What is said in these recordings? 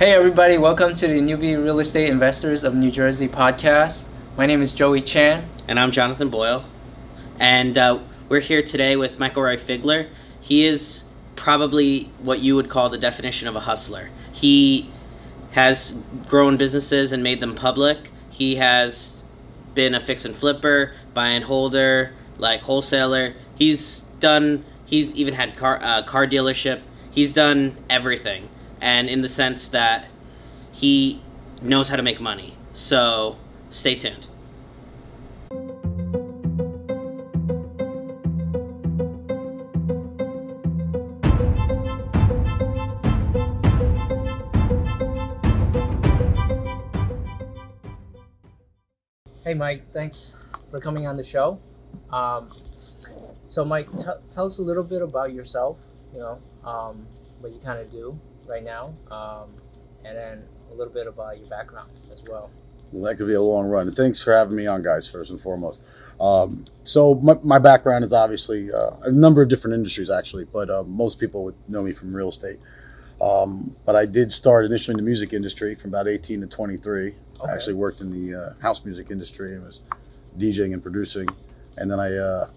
Hey, everybody, welcome to the Newbie Real Estate Investors of New Jersey podcast. My name is Joey Chan. And I'm Jonathan Boyle. And uh, we're here today with Michael Figler. He is probably what you would call the definition of a hustler. He has grown businesses and made them public. He has been a fix and flipper, buy and holder, like wholesaler. He's done. He's even had car uh, car dealership. He's done everything, and in the sense that he knows how to make money. So stay tuned. Hey, Mike, thanks for coming on the show. Um, so, Mike, t- tell us a little bit about yourself, you know, um, what you kind of do right now, um, and then a little bit about your background as well. Well, that could be a long run. Thanks for having me on, guys, first and foremost. Um, so, my, my, background is obviously uh, a number of different industries, actually, but uh, most people would know me from real estate. Um, but I did start initially in the music industry from about 18 to 23. Okay. I actually worked in the uh, house music industry and was DJing and producing. And then I, uh,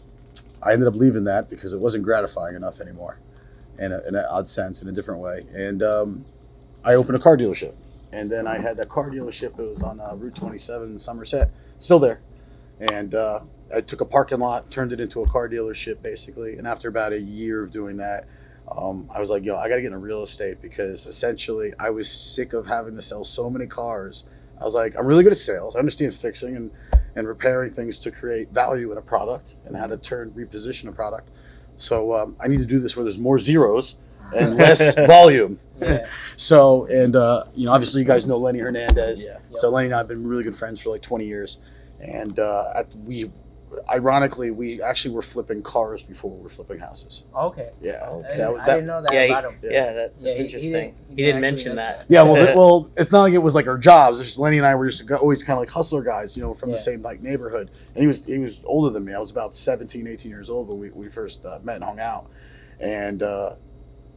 I ended up leaving that because it wasn't gratifying enough anymore in, a, in an odd sense, in a different way. And um, I opened a car dealership. And then I had that car dealership. It was on uh, Route 27 in Somerset, still there. And uh, I took a parking lot, turned it into a car dealership, basically. And after about a year of doing that, um, I was like, yo, I got to get into real estate because essentially I was sick of having to sell so many cars. I was like, I'm really good at sales. I understand fixing and, and repairing things to create value in a product and how to turn, reposition a product. So um, I need to do this where there's more zeros and less volume. Yeah. so, and, uh, you know, obviously you guys know Lenny Hernandez. Yeah. Yep. So Lenny and I have been really good friends for like 20 years. And uh, at, we ironically, we actually were flipping cars before we were flipping houses. Okay. Yeah. Okay. That, I didn't know that yeah, about him. Yeah, yeah that, that's yeah, interesting. He, didn't, he, he didn't mention that. Yeah, well, well, it's not like it was like our jobs. It's just Lenny and I were just always kind of like hustler guys, you know, from yeah. the same like neighborhood. And he was he was older than me. I was about 17, 18 years old when we, we first uh, met and hung out. And uh,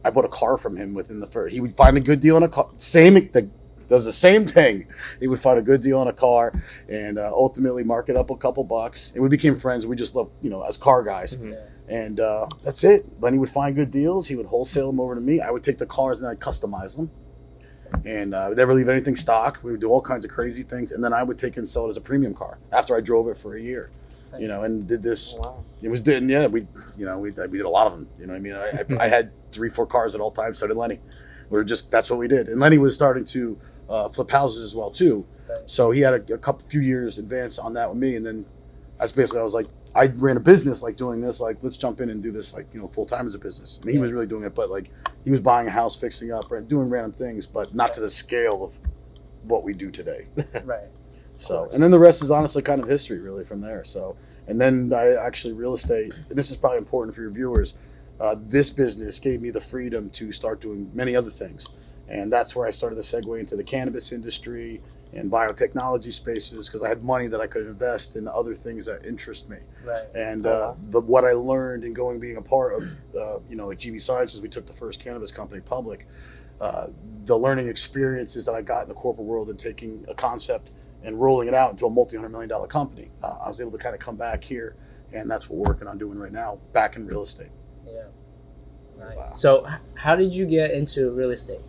I bought a car from him within the first. He would find a good deal on a car. Same the does the same thing. He would find a good deal on a car and uh, ultimately mark it up a couple bucks. And we became friends. We just loved, you know, as car guys. Mm-hmm. And uh, that's it. Lenny would find good deals. He would wholesale them over to me. I would take the cars and I'd customize them. And uh, would never leave anything stock. We would do all kinds of crazy things. And then I would take it and sell it as a premium car after I drove it for a year. You know, and did this. Oh, wow. It was doing, yeah. We, you know, we, we did a lot of them. You know, I mean, I, I had three, four cars at all times. So did Lenny. We were just that's what we did. And Lenny was starting to uh, flip houses as well too. So he had a, a, couple few years advance on that with me, and then that's basically I was like I ran a business like doing this like let's jump in and do this like you know full time as a business. And he was really doing it, but like he was buying a house, fixing up, and doing random things, but not to the scale of what we do today. right. So and then the rest is honestly kind of history really from there. So and then I actually real estate. this is probably important for your viewers. Uh, this business gave me the freedom to start doing many other things. And that's where I started to segue into the cannabis industry and biotechnology spaces because I had money that I could invest in other things that interest me. Right. And uh, uh-huh. the, what I learned in going being a part of, uh, you know, like GB Sciences, we took the first cannabis company public. Uh, the learning experiences that I got in the corporate world and taking a concept and rolling it out into a multi-hundred million dollar company, uh, I was able to kind of come back here, and that's what we're working on doing right now, back in real estate. Yeah. Nice. Wow. So, how did you get into real estate?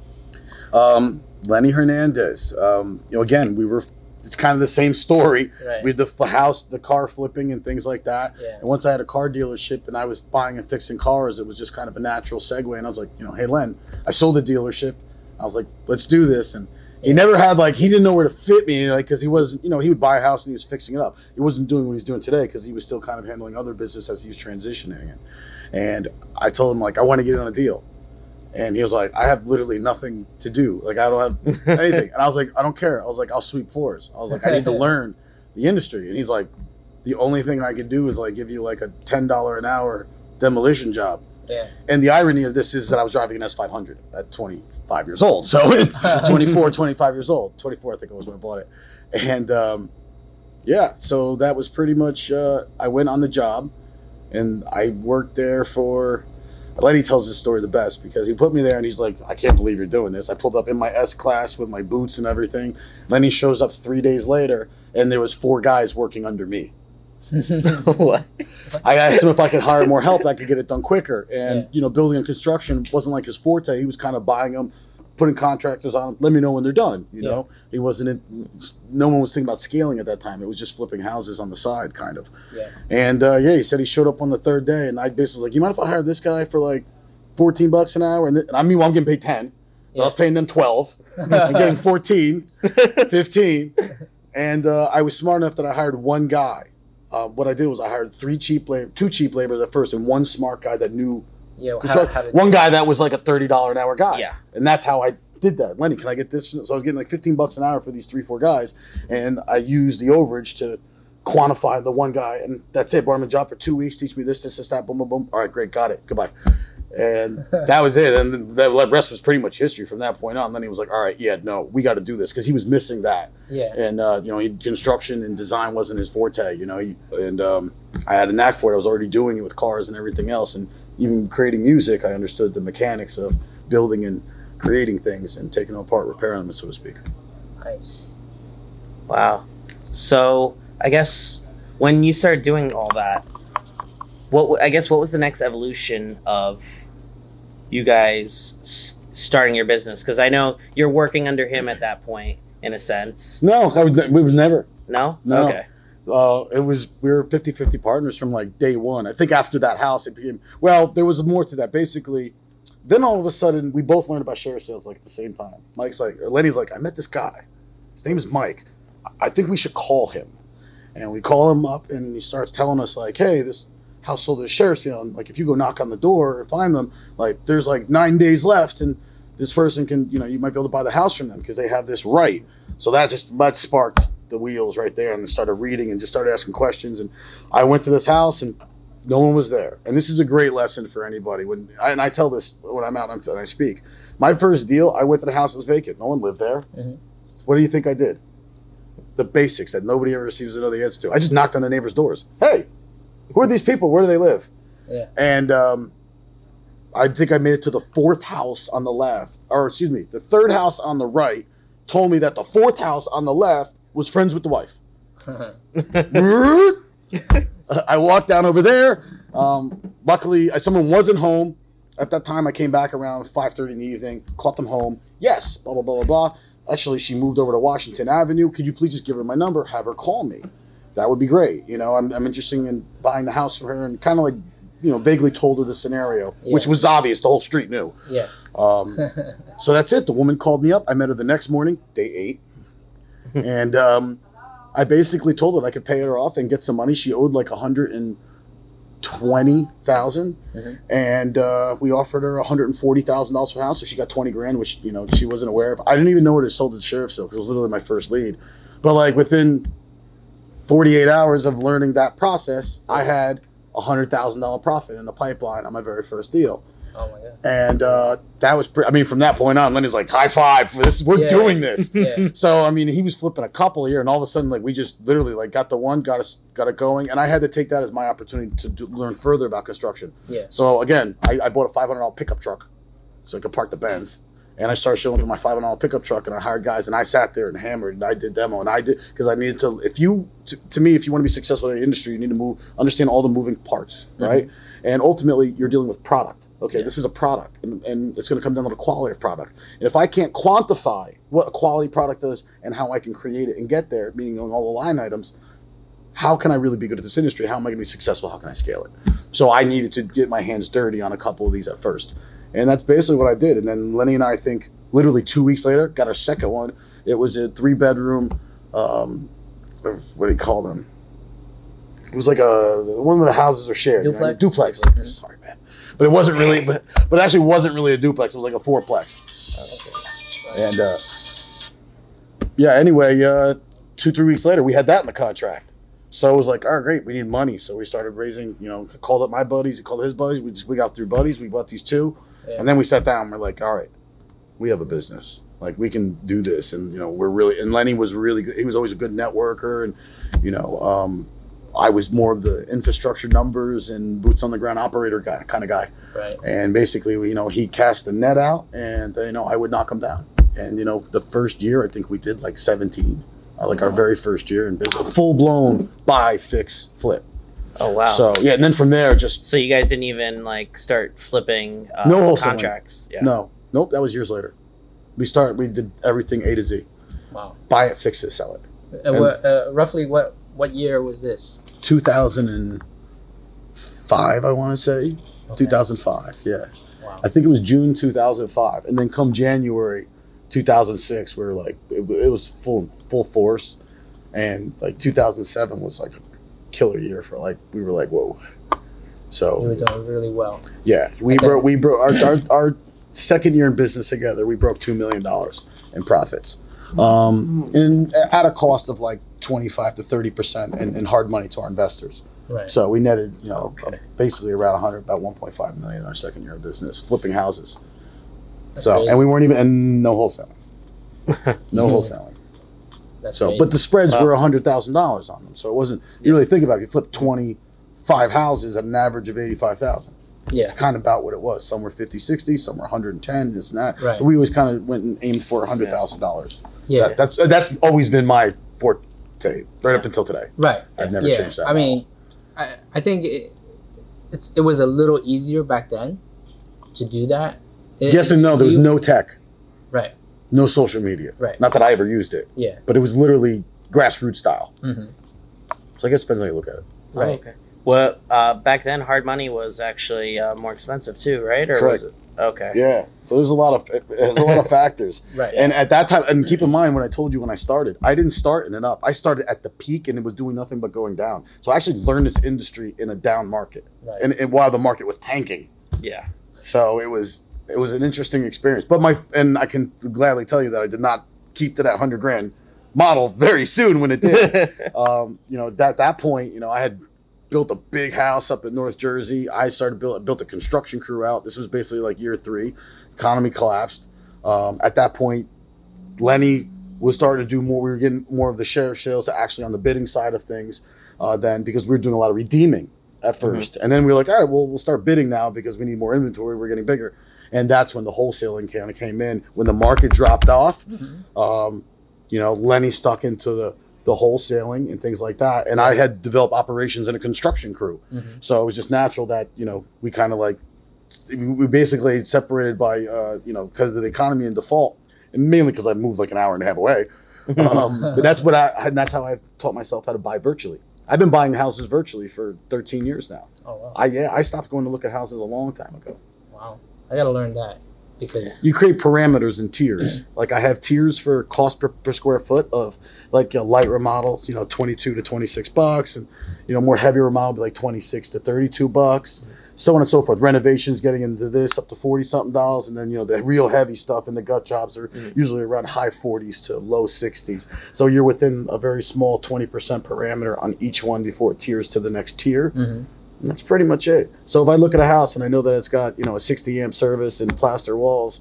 Um, Lenny Hernandez. Um, you know, again, we were. It's kind of the same story. Right. We had the house, the car flipping, and things like that. Yeah. And once I had a car dealership and I was buying and fixing cars, it was just kind of a natural segue. And I was like, you know, hey Len, I sold the dealership. I was like, let's do this. And he never had like he didn't know where to fit me like because he wasn't you know he would buy a house and he was fixing it up he wasn't doing what he's doing today because he was still kind of handling other business as he was transitioning it and i told him like i want to get on a deal and he was like, I have literally nothing to do. Like, I don't have anything. and I was like, I don't care. I was like, I'll sweep floors. I was like, I need to learn the industry. And he's like, the only thing I can do is like give you like a $10 an hour demolition job. Yeah. And the irony of this is that I was driving an S500 at 25 years old. So 24, 25 years old. 24, I think it was when I bought it. And um, yeah, so that was pretty much, uh, I went on the job and I worked there for Lenny tells this story the best because he put me there and he's like, I can't believe you're doing this. I pulled up in my S class with my boots and everything. Lenny shows up three days later and there was four guys working under me. what? I asked him if I could hire more help, I could get it done quicker. And Yeah. you know, building and construction wasn't like his forte. He was kind of buying them, putting contractors on them. Let me know when they're done. You Yeah. know, he wasn't. In, no one was thinking about scaling at that time. It was just flipping houses on the side, kind of. yeah. And uh, yeah, he said he showed up on the third day, and I basically was like, "You mind if I hire this guy for like fourteen bucks an hour?" And, and I mean, well, I'm getting paid ten. But I was paying them twelve. I'm getting 14, 15. And uh, I was smart enough that I hired one guy. Uh, what I did was I hired three cheap labor, two cheap laborers at first, and one smart guy that knew How, construction. how to one guy that was like a thirty dollar an hour guy. Yeah. and that's how I did that. Lenny, can I get this? So I was getting like fifteen bucks an hour for these three, four guys, and I used the overage to quantify the one guy, and that's it. Brought him a job for two weeks, teach me this, this, this, that, boom, boom, boom. All right, great, got it. Goodbye. And that was it. And then the rest was pretty much history from that point on. Then he was like, all right, yeah, no, we got to do this because he was missing that yeah. and uh, you know, he, construction and design wasn't his forte. You know, he, and um, I had a knack for it. I was already doing it with cars and everything else, and even creating music. I understood the mechanics of building and creating things and taking them apart, repairing them, so to speak. Nice. Wow. So I guess when you started doing all that, what I guess what was the next evolution of you guys s- starting your business? Because I know you're working under him at that point, in a sense. No, I would, we was never. No. No. Okay. Uh, it was we were 50-50 partners from like day one. I think after that house, it became well. There was more to that. Basically, then all of a sudden, we both learned about sheriff sales like at the same time. Mike's like, or Lenny's like, I met this guy. His name is Mike. I think we should call him. And we call him up, and he starts telling us like, Hey, this house sold at a sheriff sale. And like, if you go knock on the door and find them, like, there's like nine days left, and this person can, you know, you might be able to buy the house from them because they have this right. So that just that sparked the wheels right there, and started reading and just started asking questions. And I went to this house, and no one was there. And this is a great lesson for anybody. When I, and I tell this when I'm out and I speak. My first deal, I went to the house that was vacant. No one lived there. Mhm. What do you think I did? The basics that nobody ever seems to know the answer to. I just knocked on the neighbors' doors. Hey, who are these people? Where do they live? Yeah. And um, I think I made it to the fourth house on the left, or excuse me, the third house on the right. Told me that the fourth house on the left was friends with the wife. I walked down over there. Um, luckily, someone wasn't home at that time. I came back around five thirty in the evening. Caught them home. Yes, blah blah blah blah blah. Actually, she moved over to Washington Avenue. Could you please just give her my number? Have her call me. That would be great. You know, I'm, I'm interested in buying the house from her, and kind of like, you know, vaguely told her the scenario, which was obvious. The whole street knew. yeah. Um, so that's it. The woman called me up. I met her the next morning, day eight, and um, I basically told her I could pay her off and get some money. She owed like a hundred and twenty thousand, Mhm. and uh, we offered her one hundred and forty thousand dollars for a house. So she got twenty grand, which you know she wasn't aware of. I didn't even know it had sold at the sheriff's sale because it was literally my first lead. But like within forty eight hours of learning that process, I had a hundred thousand dollar profit in the pipeline on my very first deal. oh my god. And uh, that was, pre- I mean, from that point on, Lenny's like, high five, this, we're Yeah. doing this. Yeah. So I mean, he was flipping a couple here, and all of a sudden, like we just literally like got the one, got us, got it going, and I had to take that as my opportunity to do, learn further about construction. Yeah. So again, I, I bought a five hundred dollar pickup truck, so I could park the Benz, and I started showing them my five hundred dollar pickup truck, and I hired guys, and I sat there and hammered, and I did demo, and I did because I needed to. If you, to, to me, if you want to be successful in the industry, you need to move, understand all the moving parts, mm-hmm. right? And ultimately, you're dealing with product. Okay, Yeah. this is a product, and, and it's going to come down to the quality of product. And if I can't quantify what a quality product is and how I can create it and get there, meaning knowing all the line items, how can I really be good at this industry? How am I going to be successful? How can I scale it? So I needed to get my hands dirty on a couple of these at first. And that's basically what I did. And then Lenny and I, I think literally two weeks later, got our second one. It was a three bedroom, um, what do you call them? It was like a one of the houses are shared. you know what I mean? Duplex? Duplex. Mhm. Sorry, man. But it wasn't really, but but it actually wasn't really a duplex. It was like a fourplex. Oh, okay. And uh, yeah, anyway, uh, two three weeks later, we had that in the contract. So it was like, all right, great, we need money. So we started raising, you know, called up my buddies, he called his buddies. We just we got through buddies. We bought these two, Yeah. and then we sat down. and We're like, all right, we have a business. Like we can do this, and you know, we're really. And Lenny was really good. He was always a good networker, and you know, um, I was more of the infrastructure numbers and boots on the ground operator guy kind of guy. Right. And basically, you know, he cast the net out, and you know, I would knock him down. And you know, the first year, I think we did like 17, uh, like our very first year in business, full blown buy, fix, flip. Oh wow. So yeah, and then from there, just So you guys didn't even like start flipping uh, No wholesaling. contracts. Yeah. no, nope, that was years later. We start. we did everything A to Z: Wow. buy it, fix it, sell it. Uh, what, uh, roughly what what year was this? 2005, I want to say. Okay. 2005, yeah. Wow. I think it was June 2005, and then come January 2006, we were like it, it was full full force, and like 2007 was like a killer year for like we were like whoa. You So were doing really well. yeah, we Okay. broke we broke our, our our second year in business together. We broke two million dollars in profits, um, and at a cost of like 25 to 30 percent in, in hard money to our investors. Right. So we netted, you know, Okay. basically around 100, about 1.5 million in our second year of business, flipping houses. That's so, crazy. and we weren't even, and no wholesaling, no wholesaling. That's So, crazy. but the spreads Wow. were $100,000 on them. So it wasn't, you really think about it, you flip 25 houses at an average of 85,000. yeah. It's kind of about what it was. Some were 50, 60, some were 110, this and that. Right. We always kind of went and aimed for $100,000. Yeah. That, that's, that's always been my forte, right up until today. Right. I've never yeah. changed that. I mean, I, I think it, it's it was a little easier back then to do that. It- yes and no, there was you- no tech. Right. No social media. Right. Not that I ever used it, Yeah. but it was literally grassroots style. hmm So I guess it depends how you look at it. Oh, Right. okay. Well, uh, back then, hard money was actually uh, more expensive too, right? Or was it? Okay. Yeah. So there's a lot of there's a lot of factors. Right. And at that time, and keep in mind when I told you when I started, I didn't start in an up. I started at the peak and it was doing nothing but going down. So I actually learned this industry in a down market, right. and, and while the market was tanking. Yeah. So it was it was an interesting experience. But my and I can gladly tell you that I did not keep to that hundred grand model very soon when it did. um, you know, at that point, you know, I had built a big house up in North Jersey. I started built built a construction crew out. This was basically like year three. Economy collapsed. Um, at that point, Lenny was starting to do more. We were getting more of the sheriff sales to actually on the bidding side of things. Uh, then because we were doing a lot of redeeming at 1st and then we were like, all right, well, we'll start bidding now because we need more inventory. We're getting bigger, and that's when the wholesaling kind of came in. When the market dropped off, Mhm. um, you know, Lenny stuck into the the wholesaling and things like that, and I had developed operations in a construction crew, Mhm. so it was just natural that you know we kind of like we- we basically separated by uh, you know because of the economy in default, and mainly because I moved like an hour and a half away. Um, but that's what I and that's how I've taught myself how to buy virtually. I've been buying houses virtually for 13 years now. Oh wow. I yeah, I stopped going to look at houses a long time ago. wow. I gotta learn that because you create parameters and tiers. Like I have tiers for cost per, per square foot of like you know, light remodels, you know, 22 to 26 bucks, and you know more heavy remodel be like 26 to 32 bucks, so on and so forth. Renovations getting into this up to 40 something dollars, and then you know the real heavy stuff and the gut jobs are Mhm. usually around high 40s to low 60s. So you're within a very small 20% parameter on each one before it tiers to the next tier. Mhm. And that's pretty much it. So if I look at a house and I know that it's got, you know, a 60 amp service and plaster walls,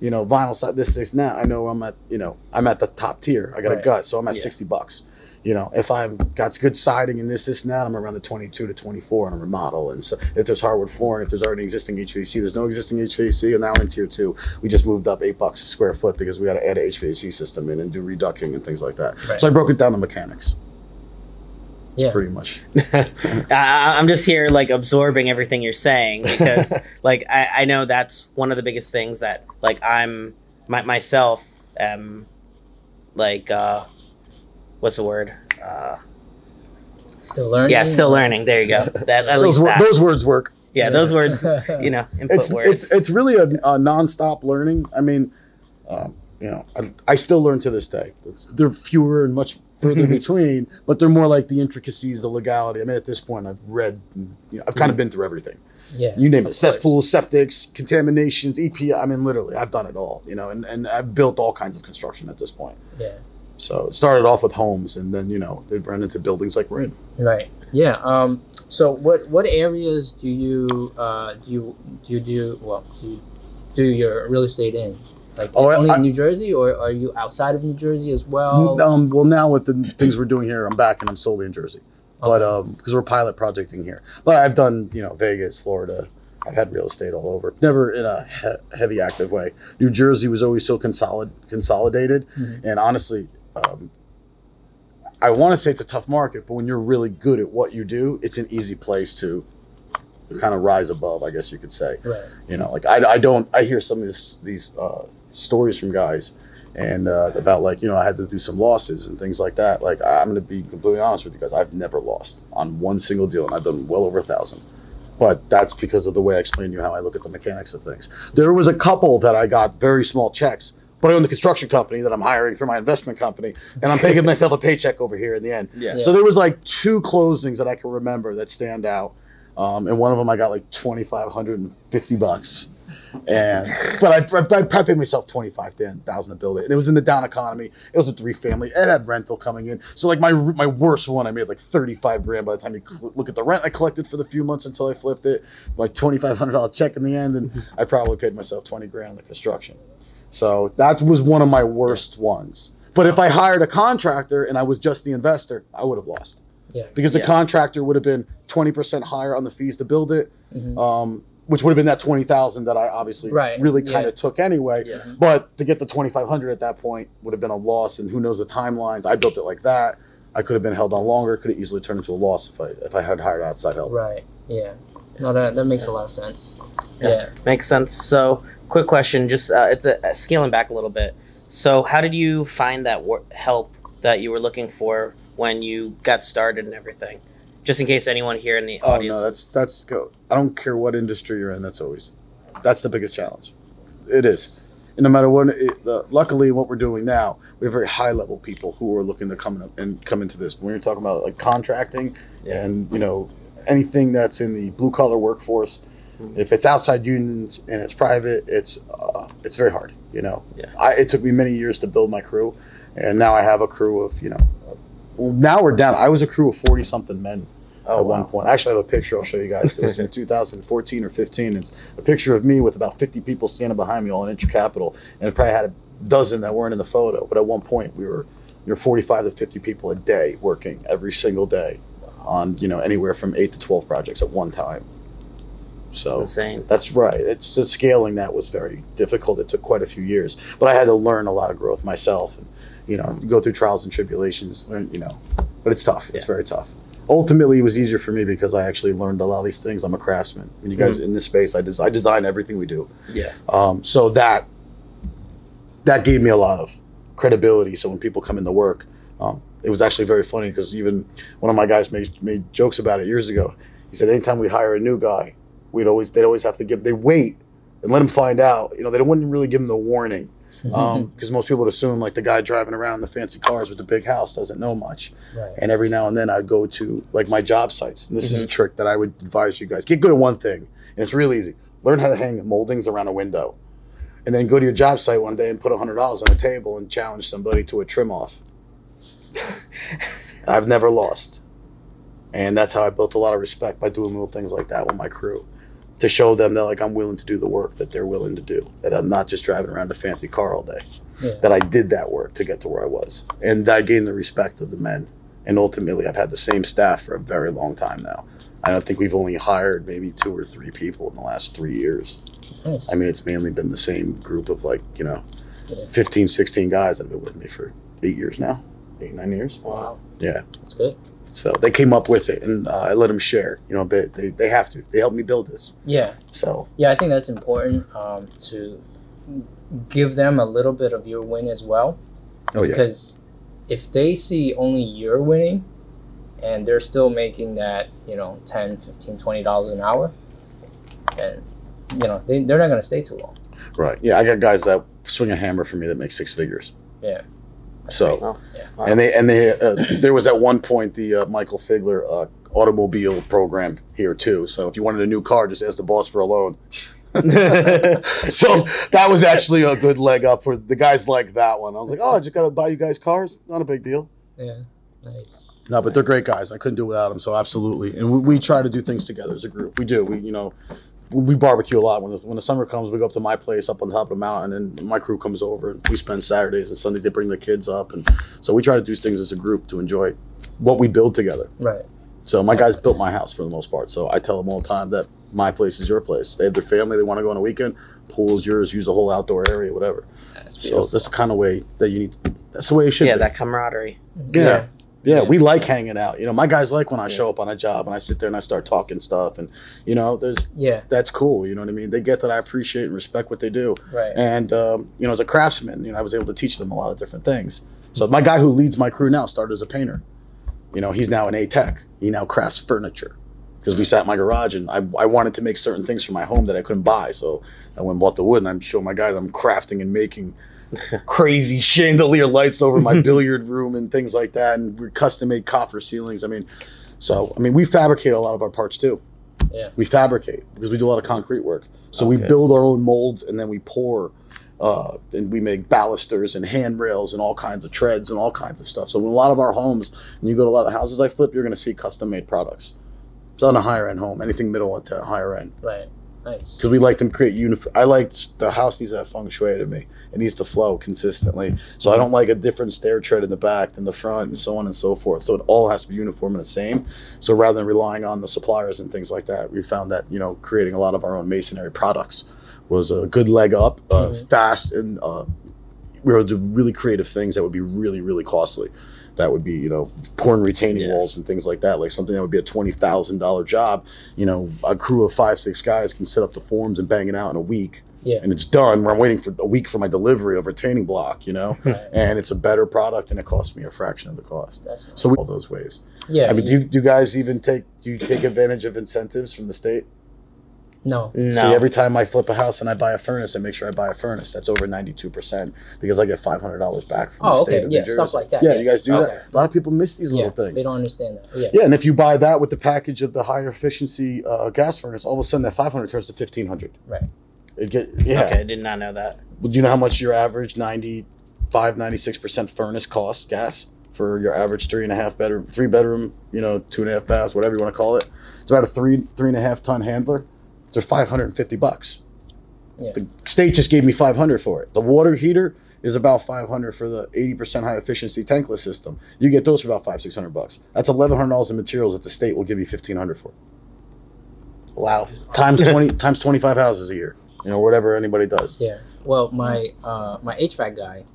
you know, vinyl side, this, this, and that, I know I'm at, you know, I'm at the top tier. I got a gut, so I'm at Yeah. 60 bucks. You know, if I've got good siding and this, this, and that, I'm around the 22 to 24 on a remodel. And so if there's hardwood flooring, if there's already existing HVAC, there's no existing HVAC, and now in tier two. We just moved up eight bucks a square foot because we got to add a HVAC system in and do reducting and things like that. Right. So I broke it down to mechanics. That's Yeah. pretty much. I, I'm just here like absorbing everything you're saying because like I, I know that's one of the biggest things that like I'm my, myself am like uh what's the word uh still learning. yeah still learning there you go that at Those, least wor- that. those words work. yeah those words you know input it's words it's it's really a, a nonstop learning. I mean, um, you know, I, I still learn to this day. It's, they're fewer and much further between, but they're more like the intricacies, the legality. I mean, at this point, I've read, you know, I've kind of been through everything. yeah. You name it: cesspools, septics, contaminations, EPA. I mean, literally, I've done it all. You know, and and I've built all kinds of construction at this point. Yeah. So it started off with homes, and then you know, it ran into buildings like we're in. Right. Yeah. Um. So, what what areas do you uh do you do you do well do you do your real estate in? Like Oh, only I- in New Jersey, or are you outside of New Jersey as well? Um, well, now with the things we're doing here, I'm back and I'm solely in Jersey. but Okay. um, because we're pilot projecting here. But I've done you know Vegas, Florida. I've had real estate all over. Never in a he- heavy active way. New Jersey was always so consolid- consolidated, Mhm. and honestly, um, I want to say it's a tough market, but when you're really good at what you do, it's an easy place to kind of rise above. I guess you could say. Right. You know, like I, I don't I hear some of this, these uh, stories from guys and uh, about like you know I had to do some losses and things like that. Like I'm going to be completely honest with you guys, I've never lost on one single deal, and I've done well over a thousand. But that's because of the way I explained to you how I look at the mechanics of things. There was a couple that I got very small checks, but I own the construction company that I'm hiring for my investment company, and I'm paying myself a paycheck over here in the end. Yeah. Yeah. So there was like two closings that I can remember that stand out, um, and one of them I got like twenty five hundred and fifty bucks, and but I, I, I probably paid myself twenty five thousand to build it, and it was in the down economy. It was a three family. It had rental coming in, so like my my worst one, I made like thirty five grand by the time you cl- look at the rent I collected for the few months until I flipped it, my twenty five hundred dollar check in the end, and I probably paid myself twenty grand on the construction. So that was one of my worst ones. But if I hired a contractor and I was just the investor, I would have lost Yeah. because the Yeah. contractor would have been 20% higher on the fees to build it, Mhm. um, which would have been that 20,000 that I obviously Right, really kind yeah. of took anyway. Yeah. But to get the 2,500 at that point would have been a loss, and who knows the timelines. I built it like that. I could have been held on longer. Could have easily turned into a loss if I if I had hired outside help. Right. Yeah. No, that that makes a lot of sense. Yeah. Yeah. Makes sense. So, quick question, just uh, it's a, scaling back a little bit. So, how did you find that wor- help that you were looking for when you got started and everything? Just in case anyone here in the Oh audience. no, that's that's go. I don't care what industry you're in. That's always that's the biggest challenge. It is. And no matter what, it, the, luckily, what we're doing now, we have very high level people who are looking to come in and come into this. When you're talking about like contracting Yeah. and you know anything that's in the blue collar workforce, Mhm. if it's outside unions and it's private, it's uh, it's very hard. You know, Yeah. I, it took me many years to build my crew, and now I have a crew of you know. Well, now we're down. I was a crew of forty something men oh, at one wow. point. I actually have a picture I'll show you guys. It was in 2014 or 15. It's a picture of me with about 50 people standing behind me all in Intercapital, and it probably had a dozen that weren't in the photo. But at one point, we were we were 45 to 50 people a day working every single day on you know anywhere from eight to 12 projects at one time. So insane. that's right. It's the scaling that was very difficult. It took quite a few years, but I had to learn a lot of growth myself, and you know, go through trials and tribulations. Learn, you know, but it's tough. It's Yeah. very tough. Ultimately, it was easier for me because I actually learned a lot of these things. I'm a craftsman. And you guys in this space, I, des- I design everything we do. Yeah. Um, so that that gave me a lot of credibility. So when people come into work, um, it was actually very funny because even one of my guys made made jokes about it years ago. He said anytime we'd hire a new guy, we'd always they'd always have to give they wait and let him find out. You know, they wouldn't really give him the warning Mm-hmm. Um, because most people would assume like the guy driving around the fancy cars with the big house doesn't know much. right. And every now and then I'd go to like my job sites. And this is a mm-hmm. trick that I would advise you guys. Get good at one thing. And it's real easy. Learn how to hang moldings around a window. And then go to your job site one day and put $100 on a table and challenge somebody to a trim off. I've never lost. And that's how I built a lot of respect by doing little things like that with my crew. To show them that like I'm willing to do the work that they're willing to do. That I'm not just driving around a fancy car all day Yeah. that I did that work to get to where I was. And I gained the respect of the men. And ultimately, I've had the same staff for a very long time now. I don't think we've only hired maybe two or three people in the last three years. Nice. I mean, it's mainly been the same group of like, you know, Yeah. 15, 16 guys that have been with me for eight years now, eight, nine years. wow. Yeah. That's good. So they came up with it and uh, I let them share, you know, a bit. They, they have to. They helped me build this. Yeah. So, Yeah, I think that's important um, to give them a little bit of your win as well. oh, yeah. Because if they see only you're winning and they're still making that, you know, 10, 15, 20 dollars an hour, and you know, they, they're not going to stay too long. Right. Yeah. I got guys that swing a hammer for me that make six figures. Yeah. So, Oh, Yeah. Wow. And they and they uh, there was at one point the uh, Michael Figler uh, automobile program here too. So if you wanted a new car, just ask the boss for a loan. so that was actually a good leg up for the guys like that one. I was like, oh, I just gotta buy you guys cars. Not a big deal. Yeah. Nice. No, but they're great guys. I couldn't do it without them. So absolutely, and we, we try to do things together as a group. We do. We you know. We barbecue a lot. When the, when the summer comes, we go up to my place up on top of the mountain, and my crew comes over, and we spend Saturdays and Sundays. They bring the kids up, and so we try to do things as a group to enjoy what we build together. Right. So my guys built my house for the most part. So I tell them all the time that my place is your place. They have their family. They want to go on a weekend. Pool is yours. Use the whole outdoor area, whatever. That's So beautiful. that's the kind of way that you need. That's the way it should yeah, be. that camaraderie. Yeah. yeah, Yeah. we like hanging out. You know, my guys like when I show up on a job and I sit there and I start talking stuff, and you know, there's yeah, that's cool. You know what I mean? They get that I appreciate and respect what they do. right. And um, you know, as a craftsman, you know, I was able to teach them a lot of different things. So my guy who leads my crew now started as a painter. You know, he's now an A tech. He now crafts furniture because we sat in my garage and I, I wanted to make certain things for my home that I couldn't buy. So I went and bought the wood and I'm showing my guys I'm crafting and making crazy chandelier lights over my billiard room and things like that. And we custom made coffer ceilings. I mean, so I mean, we fabricate a lot of our parts too. Yeah. We fabricate because we do a lot of concrete work. So we build our own molds and then we pour, uh, and we make balusters and handrails and all kinds of treads and all kinds of stuff. So in a lot of our homes, and you go to a lot of houses I flip, you're going to see custom made products. It's on a higher end home, anything middle to higher end, Right. Nice. because we like to create uniform. I like the house needs to have feng shui to me. It needs to flow consistently. So I don't like a different stair tread in the back than the front, and so on and so forth. So it all has to be uniform and the same. So rather than relying on the suppliers and things like that, we found that you know creating a lot of our own masonry products was a good leg up, uh, Mhm. fast, and uh, we were able to do really creative things that would be really really costly. That would be you know pouring retaining Yeah. walls and things like that, like something that would be a twenty thousand dollar job. You know, a crew of five six guys can set up the forms and bang it out in a week. Yeah. And it's done. Where I'm waiting for a week for my delivery of retaining block, you know, Right. and it's a better product and it costs me a fraction of the cost. That's So we all those ways. yeah. I mean, do you, do you guys even take do you take advantage of incentives from the state? No. No. See, every time I flip a house and I buy a furnace, I make sure I buy a furnace. That's over ninety two percent because I get five hundred dollars back from the Oh, state okay. of Yeah, New Jersey. stuff like that. Yeah, yes. you guys do Okay. that. A lot of people miss these Yeah, little things. they don't understand that. Yeah. Yeah, and if you buy that with the package of the higher efficiency uh, gas furnace, all of a sudden that five hundred turns to fifteen hundred. Right. It get yeah. Okay, I did not know that. Do you know how much your average 95, 96% furnace costs gas for your average three and a half bedroom, three bedroom, you know, two and a half baths, whatever you want to call it? It's about a three, three and a half ton handler. They're 550 bucks. Yeah. The state just gave me 500 for it. The water heater is about 500 for the 80% high efficiency tankless system. You get those for about five, 600 bucks. That's $1,100 in materials that the state will give you 1500 for. Wow. Times 20, times 25 houses a year, you know, whatever anybody does. Yeah. Well, my uh, my HVAC guy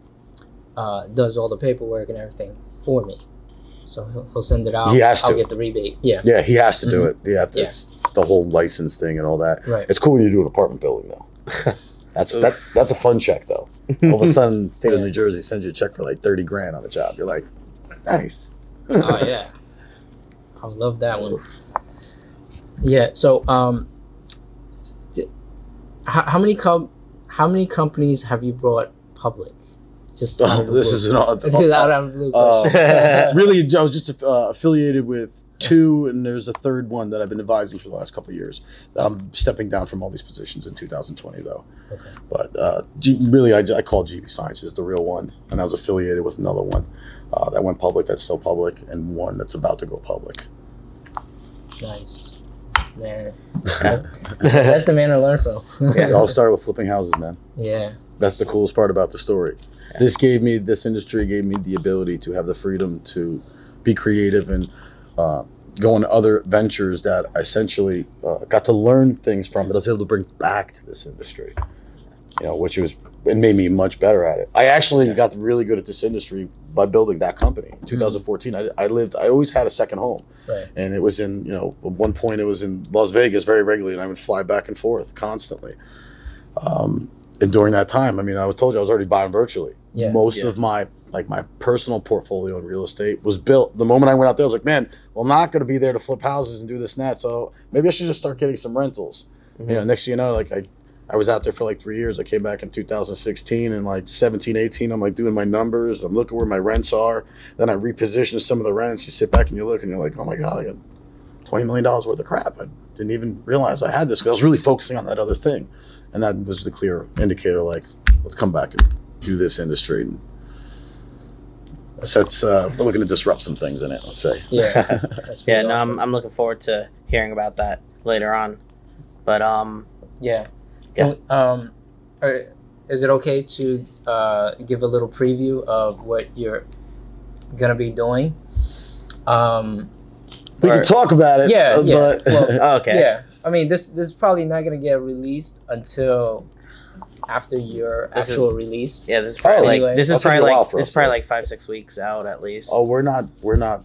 uh, does all the paperwork and everything for me. So he'll, he'll send it out. He has I'll to. get the rebate. Yeah. Yeah, he has to do Mhm. it. Yeah, Yeah. the whole license thing and all that. Right. It's cool when you do an apartment building though. That's that, that's a fun check though. All of a sudden, state of New Jersey sends you a check for like thirty grand on the job. You're like, nice. oh yeah. I love that one. Yeah. So um, d- how, how many com- how many companies have you brought public? Just Oh, this is an odd. This is out of the blue Uh, really, I was just uh, affiliated with two, and there's a third one that I've been advising for the last couple of years. That I'm stepping down from all these positions in 2020, though. Okay. But uh, G- really, I, I call GB Sciences the real one, and I was affiliated with another one uh, that went public, that's still public, and one that's about to go public. Nice. Man. That's the man to learn from. It all started with flipping houses, man. yeah. That's the coolest part about the story. This gave me this industry gave me the ability to have the freedom to be creative and uh, go on other ventures that I essentially uh, got to learn things from that I was able to bring back to this industry. You know, which was it made me much better at it. I actually Yeah. got really good at this industry by building that company. In 2014, I, I lived. I always had a second home, Right. and it was in you know at one point it was in Las Vegas very regularly, and I would fly back and forth constantly. Um, and during that time, I mean, I told you I was already buying virtually. Yeah. Most Yeah. of my like my personal portfolio in real estate was built. The moment I went out there, I was like, man, well, I'm not going to be there to flip houses and do this and that. So maybe I should just start getting some rentals. You know, next thing you know, like I, I was out there for like three years. I came back in 2016 and like 17, 18, I'm like doing my numbers. I'm looking where my rents are. Then I reposition some of the rents. You sit back and you look and you're like, oh my God, I got $20 million worth of crap. I didn't even realize I had this because I was really focusing on that other thing. And that was the clear indicator like, let's come back and do this industry. And so it's, uh, we're looking to disrupt some things in it, let's say. Yeah. Yeah, pretty no. I'm, I'm looking forward to hearing about that later on. But um, Yeah. Yeah. Can we- um, are, is it okay to uh, give a little preview of what you're gonna be doing? Um, We Or- can talk about it. Yeah, uh, yeah. But Well, Oh, okay. Yeah, I mean this this is probably not gonna get released until after your This is- actual release. Yeah, this is probably Oh, like anyway. this is That'll probably like this is probably like five six weeks out at least. oh, we're not. We're not.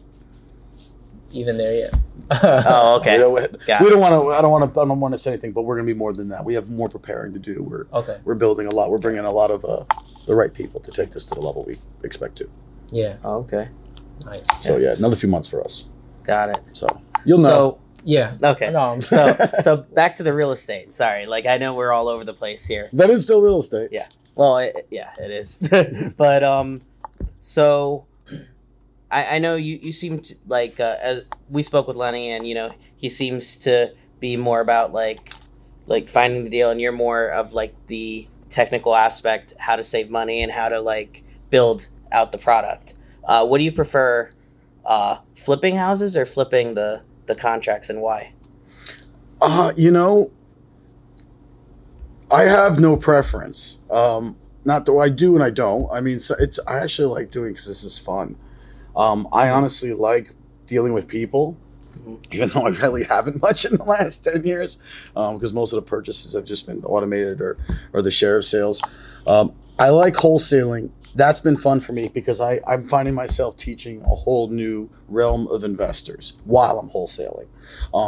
Even there yet. Oh, okay. We don't, Got we don't want to. I don't want to. I don't want to say anything. But we're going to be more than that. We have more preparing to do. We're Okay. we're building a lot. We're bringing a lot of uh, the right people to take this to the level we expect to. Yeah. Oh, okay. Nice. So yeah, another few months for us. Got it. So you'll know. Yeah. Okay. No. So so back to the real estate. Sorry, like I know we're all over the place here. that is still real estate. Yeah. Well, it, yeah, it is. but um, so I I know you you seem to, like uh, as we spoke with Lenny, and you know he seems to be more about like like finding the deal, and you're more of like the technical aspect, how to save money, and how to like build out the product. Uh, what do you prefer, uh, flipping houses or flipping the the contracts, and why? Uh, you know, I have no preference. Um, not though I do and I don't. I mean, it's I actually like doing because this is fun. Um, I honestly like dealing with people, Mhm. even though I really haven't much in the last ten years, because most of the purchases have just been automated or or the sheriff sales. Um, I like wholesaling. That's been fun for me because I, I'm finding myself teaching a whole new realm of investors while I'm wholesaling.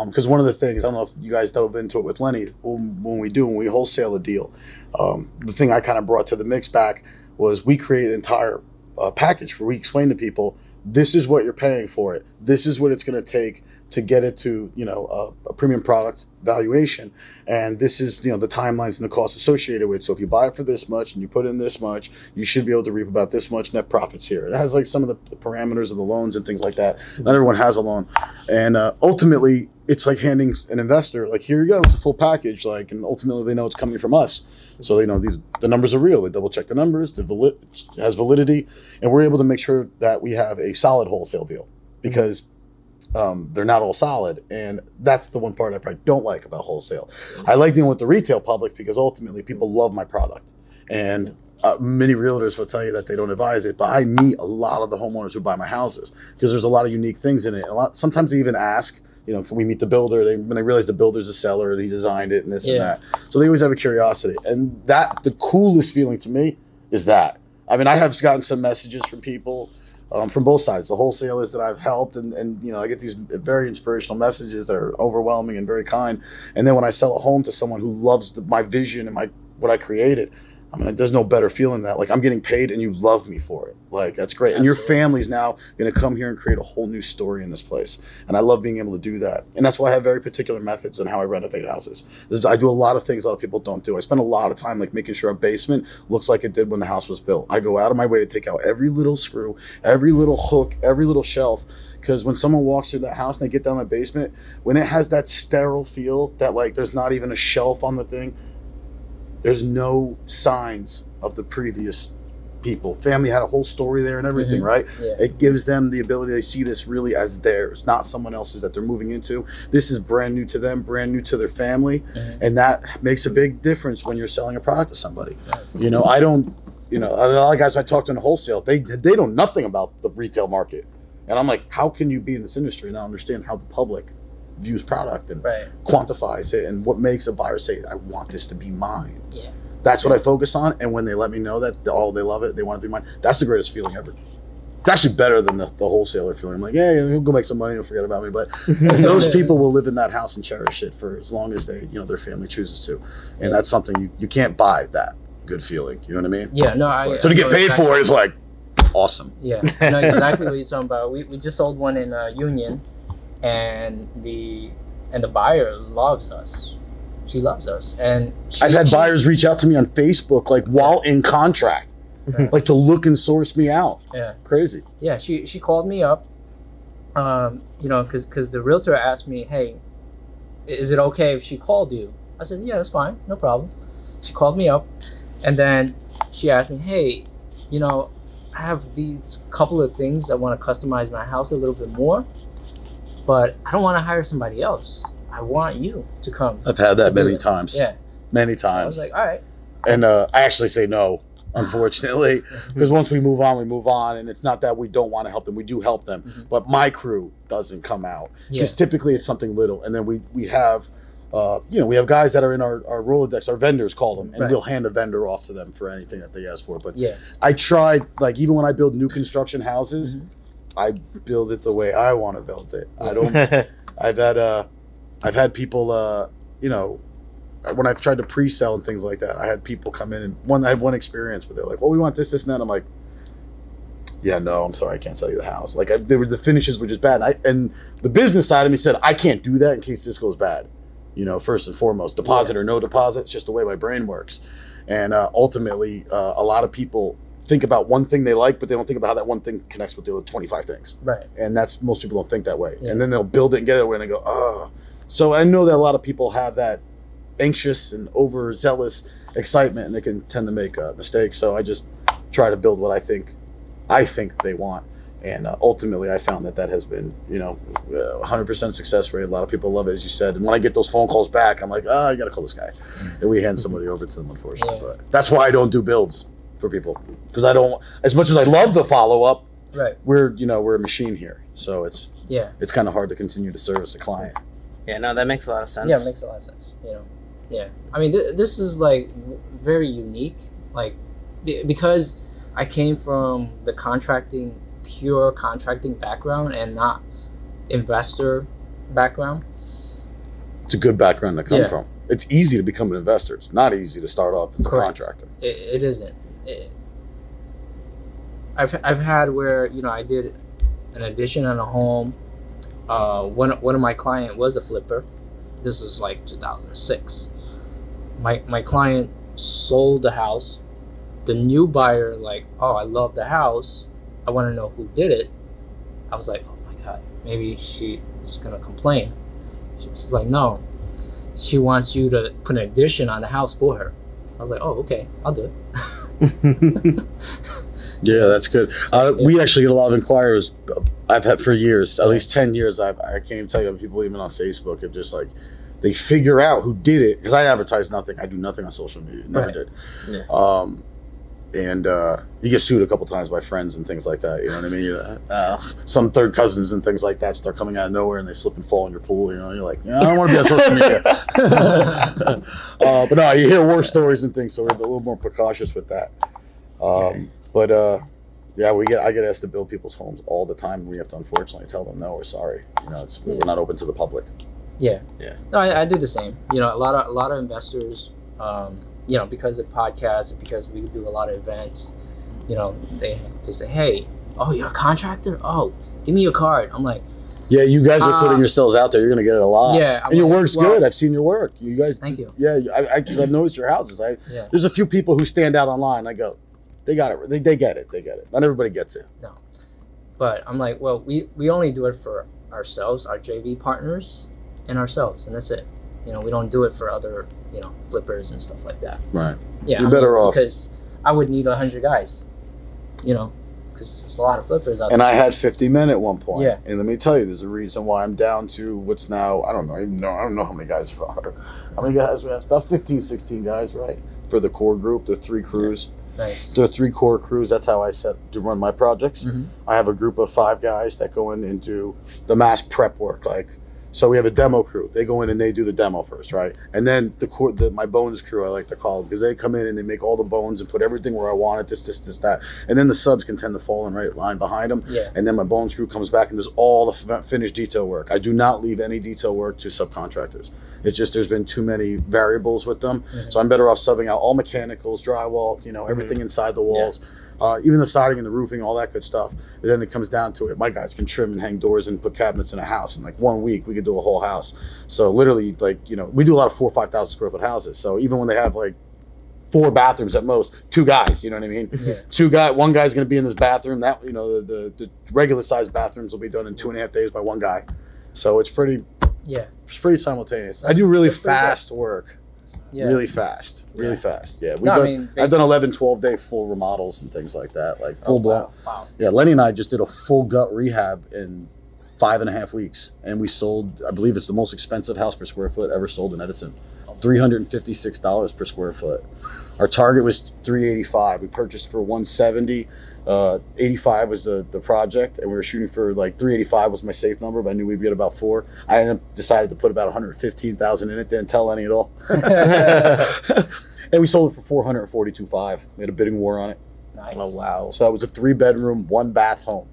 Because one of the things, I don't know if you guys dove into it with Lenny, when, when we do, when we wholesale a deal, um, the thing I kind of brought to the mix back was we create an entire uh, package where we explain to people this is what you're paying for it. This is what it's going to take to get it to you know a, a premium product valuation, and this is you know the timelines and the costs associated with. it. So if you buy it for this much and you put in this much, you should be able to reap about this much net profits here. It has like some of the, the parameters of the loans and things like that. Not everyone has a loan, and uh, ultimately it's like handing an investor like here you go, it's a full package. Like, and ultimately they know it's coming from us. So they know these the numbers are real. They double check the numbers. The valid has validity, and we're able to make sure that we have a solid wholesale deal because um, they're not all solid, and that's the one part I probably don't like about wholesale. I like dealing with the retail public because ultimately people love my product, and uh, many realtors will tell you that they don't advise it, but I meet a lot of the homeowners who buy my houses because there's a lot of unique things in it. A lot sometimes they even ask. You know, can we meet the builder? They, when they realize the builder's a seller, he designed it and this and that. So they always have a curiosity. And that, the coolest feeling to me is that. I mean, I have gotten some messages from people um, from both sides, the wholesalers that I've helped, and, and you know, I get these very inspirational messages that are overwhelming and very kind. And then when I sell a home to someone who loves the, my vision and my what I created, I mean, there's no better feeling than that. Like I'm getting paid and you love me for it. Like that's great. And your family's now going to come here and create a whole new story in this place. And I love being able to do that. And that's why I have very particular methods on how I renovate houses. I do a lot of things a lot of people don't do. I spend a lot of time like making sure a basement looks like it did when the house was built. I go out of my way to take out every little screw, every little hook, every little shelf. Because when someone walks through that house and they get down the basement, when it has that sterile feel that like there's not even a shelf on the thing, there's no signs of the previous people. Family had a whole story there and everything, Mhm. right? Yeah. It gives them the ability, they see this really as theirs, not someone else's that they're moving into. This is brand new to them, brand new to their family. Mhm. And that makes a big difference when you're selling a product to somebody. You know, I don't, you know, a lot of guys I talked to in wholesale, they they know nothing about the retail market. And I'm like, how can you be in this industry and not understand how the public views product and Right. quantifies it and what makes a buyer say, I want this to be mine? Yeah. That's what I focus on. And when they let me know that oh, they love it, they want it to be mine, that's the greatest feeling ever. It's actually better than the, the wholesaler feeling. I'm like, yeah, he'll go make some money and forget about me. But those people will live in that house and cherish it for as long as they, you know, their family chooses to. And Yeah. that's something you, you can't buy that good feeling. You know what I mean? Yeah. No. I. So to I get know paid exactly- for it is like awesome. Yeah, I know exactly what you're talking about. We, we just sold one in uh, Union, and the and the buyer loves us. She loves us, and she, I've had she- buyers reach out to me on Facebook like while in contract, Right. like to look and source me out. Yeah, Crazy. yeah. She she called me up, um, you know, because because the realtor asked me, hey, is it okay if she called you? I said, yeah, that's fine, no problem. She called me up, and then she asked me, hey, you know, I have these couple of things I want to customize my house a little bit more, but I don't want to hire somebody else. I want you to come. I've had that many times. Yeah. Many So I was times. like, all right. and uh, I actually say no unfortunately, because once we move on, we move on, and it's not that we don't want to help them. We do help them, Mhm. but my crew doesn't come out Yeah. because typically it's something little, and then we we have. Uh, you know, we have guys that are in our, our Rolodex, our vendors call them, and Right. we'll hand a vendor off to them for anything that they ask for. But Yeah. I tried, like, even when I build new construction houses, Mhm. I build it the way I want to build it. I don't I've had uh, I've had people uh, you know, when I've tried to pre-sell and things like that, I had people come in and one I had one experience where they're like, "Well, we want this, this, and that." I'm like, "Yeah, no, I'm sorry, I can't sell you the house." Like, I, they were the finishes were just bad. And, I, and the business side of me said, "I can't do that in case this goes bad." You know, first and foremost, deposit or no deposit. It's just the way my brain works. And uh, ultimately, uh, a lot of people think about one thing they like, but they don't think about how that one thing connects with the other 25 things. Right. and that's most people don't think that way. Yeah. and then they'll build it and get it away and they go oh so i know that a lot of people have that anxious and overzealous excitement and they can tend to make uh, mistakes. So i just try to build what i think i think they want. And uh, ultimately i found that that has been you know uh, 100% success rate. A lot of people love it as you said. And when i get those phone calls back i'm like oh you gotta call this guy. And we hand somebody over to them unfortunately. Yeah. but that's why i don't do builds for people because i don't as much as i love the follow-up Right. we're you know we're a machine here so it's Yeah. it's kind of hard to continue to service a client yeah, no, that makes a lot of sense. Yeah, it makes a lot of sense. You know, yeah. I mean, th- this is like w- very unique, like be- because I came from the contracting, pure contracting background, and not investor background. it's a good background to come Yeah. from it's easy to become an investor it's not easy to start off as a Correct. contractor It, it isn't. I've I've had where you know I did an addition on a home. Uh, one one of my client was a flipper. This was like 2006. My my client sold the house. The new buyer like, oh, I love the house. I want to know who did it. I was like, oh my god, maybe she, she's gonna complain. She's like, no, she wants you to put an addition on the house for her. I was like, oh, okay, I'll do it. yeah that's good uh, Yeah. we actually get a lot of inquiries i've had for years at least 10 years I've, i can't even tell you people even on facebook have just like they figure out who did it because i advertise nothing i do nothing on social media never Right. did Yeah. um and uh, you get sued a couple times by friends and things like that. You know what I mean? You know, Oh. some third cousins and things like that start coming out of nowhere and they slip and fall in your pool. You know, you're like, yeah, I don't want to be on social media. uh, but no, you hear war stories and things, so we're a little more precautious with that. Um, Okay. But uh, yeah, we get I get asked to build people's homes all the time. and We have to unfortunately tell them no, we're sorry. You know, it's we're not open to the public. Yeah. Yeah. No, I, I do the same. You know, a lot of a lot of investors, um, you know, because of podcasts and because we do a lot of events, you know, they they say, hey, oh, you're a contractor? Oh, give me your card. I'm like, Yeah, you guys are putting Uh, yourselves out there. You're gonna get it a lot. yeah. I'm And your like, work's well, good. I've seen your work. You guys. Thank you. Yeah, I, I, I've noticed your houses. I Yeah. there's a few people who stand out online. I go, they got it. They, they get it. They get it. Not everybody gets it. No, but I'm like, well, we we only do it for ourselves, our JV partners, and ourselves, and that's it. You know, we don't do it for other, you know, flippers and stuff like that. Right. Yeah, You're I better off. because I would need hundred guys. You know, because there's a lot of flippers out And there. And I had 50 men at one point. Yeah. And let me tell you, there's a reason why I'm down to what's now, I don't know, I even know, I don't know how many guys there are. How many guys we have? About 15, 16 guys, right? For the core group, the three crews. nice. The three core crews, that's how I set to run my projects. Mhm. I have a group of five guys that go in and do the mass prep work. Like, so we have a demo crew. They go in and they do the demo first, right? And then the core, the, my bones crew, I like to call them, because they come in and they make all the bones and put everything where I want it, this, this, this, that. And then the subs can tend to fall in right line behind them. Yeah. And then my bones crew comes back and does all the f- finished detail work. I do not leave any detail work to subcontractors. It's just there's been too many variables with them. Mhm. So I'm better off subbing out all mechanicals, drywall, you know, everything inside the walls, uh, even the siding and the roofing, all that good stuff. But then it comes down to it. My guys can trim and hang doors and put cabinets in a house. In like one week, we could do a whole house. So literally, like you know, we do a lot of four or five thousand square foot houses. So even when they have like four bathrooms at most, two guys, you know what I mean? Yeah. Two guy, one guy's going to be in this bathroom. That you know, the, the the regular sized bathrooms will be done in two and a half days by one guy. So it's pretty Yeah. it's pretty simultaneous. I do really that's fast work. Yeah. Really fast. Really Yeah. fast. Yeah. We've No, I done, mean, I've done 11, 12 day full remodels and things like that. Like oh, full Oh, blown. wow, Wow. Yeah. Lenny and I just did a full gut rehab in five and a half weeks. And we sold, I believe it's the most expensive house per square foot ever sold in Edison. $356 per square foot. Our target was 385. We purchased for 170. Uh, 85 was the, the project, and we were shooting for like 385 was my safe number, but I knew we'd get about four. I ended up decided to put about 115,000 in it. Didn't tell any at all. and we sold it for 442.5. We had a bidding war on it. nice. Oh wow. So that was a three bedroom, one bath home.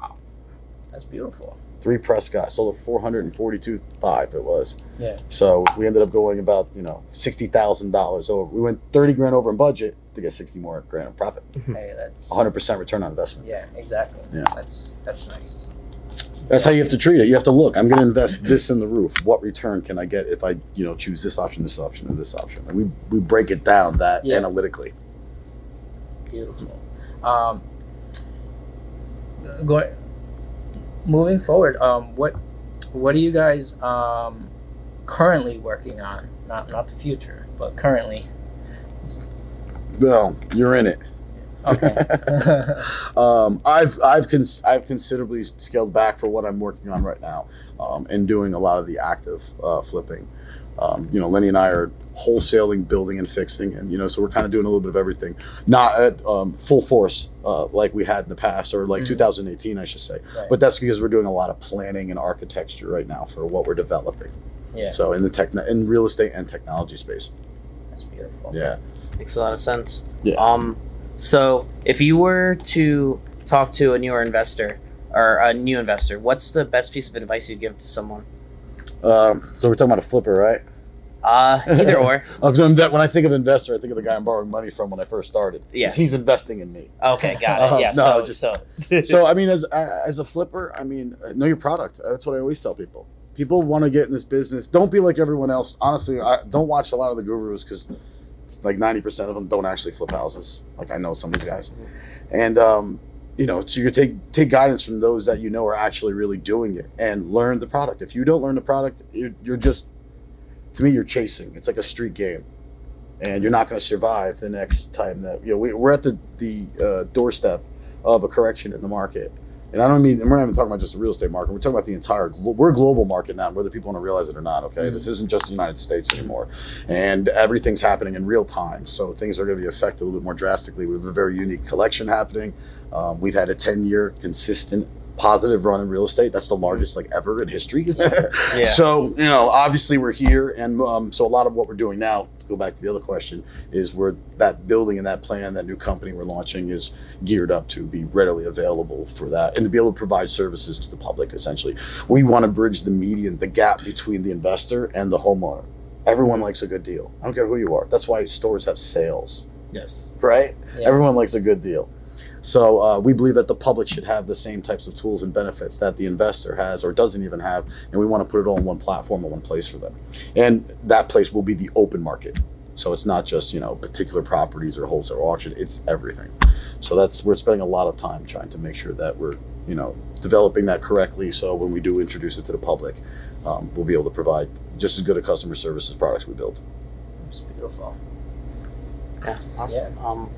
Wow, that's beautiful. Three Prescott sold for 442.5. It was. Yeah. So we ended up going about you know sixty thousand dollars over. We went thirty grand over in budget to get sixty more grand in profit. Hey, that's One hundred percent return on investment. yeah, exactly. Yeah. That's that's nice. That's how you have to treat it. You have to look. I'm going to invest this in the roof. What return can I get if I you know choose this option, this option, or this option? And we we break it down that Yeah. analytically. Beautiful. Um, going, moving forward, um, what what are you guys um, currently working on? Not not the future, but currently. Well, you're in it. Okay. um, I've I've cons- I've considerably scaled back for what I'm working on right now, um, and doing a lot of the active uh, flipping. Um, you know, Lenny and I are wholesaling, building, and fixing, and you know, so we're kind of doing a little bit of everything, not at um, full force uh, like we had in the past, or like Mhm. 2018, I should say. Right. But that's because we're doing a lot of planning and architecture right now for what we're developing. yeah, So in the tech, in real estate and technology space. that's beautiful. Yeah. Makes a lot of sense. Yeah. Um, so if you were to talk to a newer investor or a new investor, what's the best piece of advice you'd give to someone? Um, so we're talking about a flipper, right? Uh, either or. Uh, when I think of investor, I think of the guy I'm borrowing money from when I first started. Yes. he's investing in me. Okay, got it. Uh, Yeah. no, so, just- so, So I mean, as as a flipper, I mean, know your product. That's what I always tell people. People want to get in this business. Don't be like everyone else. Honestly, I don't watch a lot of the gurus because like ninety percent of them don't actually flip houses. Like I know some of these guys, and um, you know, so you take take guidance from those that you know are actually really doing it and learn the product. If you don't learn the product, you're, you're just to me, you're chasing. It's like a street game, and you're not going to survive the next time that you know we, we're at the the uh, doorstep of a correction in the market. And I don't mean we're not even talking about just the real estate market. We're talking about the entire. We're a global market now, whether people want to realize it or not. Okay, Mhm. this isn't just the United States anymore, and everything's happening in real time. So things are going to be affected a little bit more drastically. We have a very unique collection happening. Um, we've had a ten-year consistent positive run in real estate. That's the largest like ever in history. Yeah. So you know, obviously we're here, and um, so a lot of what we're doing now, to go back to the other question, is we're that building and that plan, that new company we're launching is geared up to be readily available for that, and to be able to provide services to the public. Essentially, we want to bridge the median, the gap between the investor and the homeowner. Everyone likes a good deal. I don't care who you are. That's why stores have sales, yes. right? Yeah. Everyone likes a good deal. So uh, we believe that the public should have the same types of tools and benefits that the investor has or doesn't even have, and we want to put it all in one platform or one place for them. And that place will be the open market. So it's not just you know particular properties or wholesale auction; it's everything. So that's we're spending a lot of time trying to make sure that we're you know developing that correctly. So when we do introduce it to the public, um, we'll be able to provide just as good a customer service as products we build. It's beautiful. Yeah. Awesome. Um,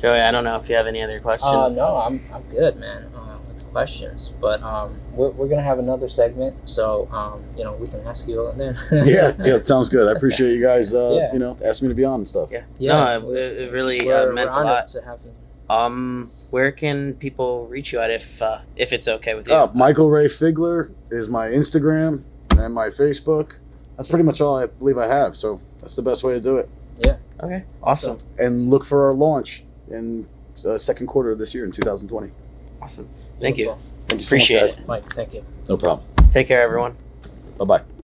Joey, I don't know if you have any other questions. Uh, no, I'm, I'm good, man, uh, with the questions. But um, we're, we're going to have another segment, so, um, you know, we can ask you on there. yeah, yeah, it sounds good. I appreciate you guys, uh, Yeah. you know, asking me to be on and stuff. Yeah. Yeah, no, it, it really We're, uh, meant we're a lot. to have you. Um, where can people reach you at if uh, if it's okay with you? Uh, Michael Ray Figler is my Instagram and my Facebook. That's pretty much all I believe I have. So that's the best way to do it. Yeah. Okay. Awesome. And look for our launch in uh, second quarter of this year in 2020. Awesome. Thank you. Beautiful. Thank you so Appreciate much, it. Mike, thank you. No problem. Take care, everyone. Bye bye.